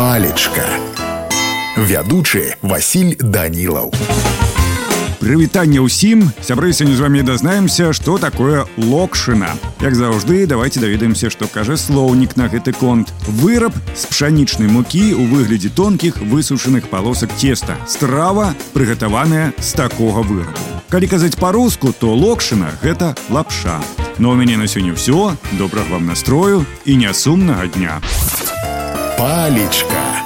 палечка вядучы Васіль данілаў Прывітанне ўсім сябры сёння з вами дазнаемся што такое локшына Як заўжды давайте даведаемся што кажа слоўнік на гэты конт выраб з пшанічнай мукі у выглядзе тонкіх высушаных палосак цеста страва прыгатаваная з такога вырабу Калі казаць па-руску то локшына гэта лапша но у мяне на сёння ўсё добрага вам настрою і нясумнага дня палечка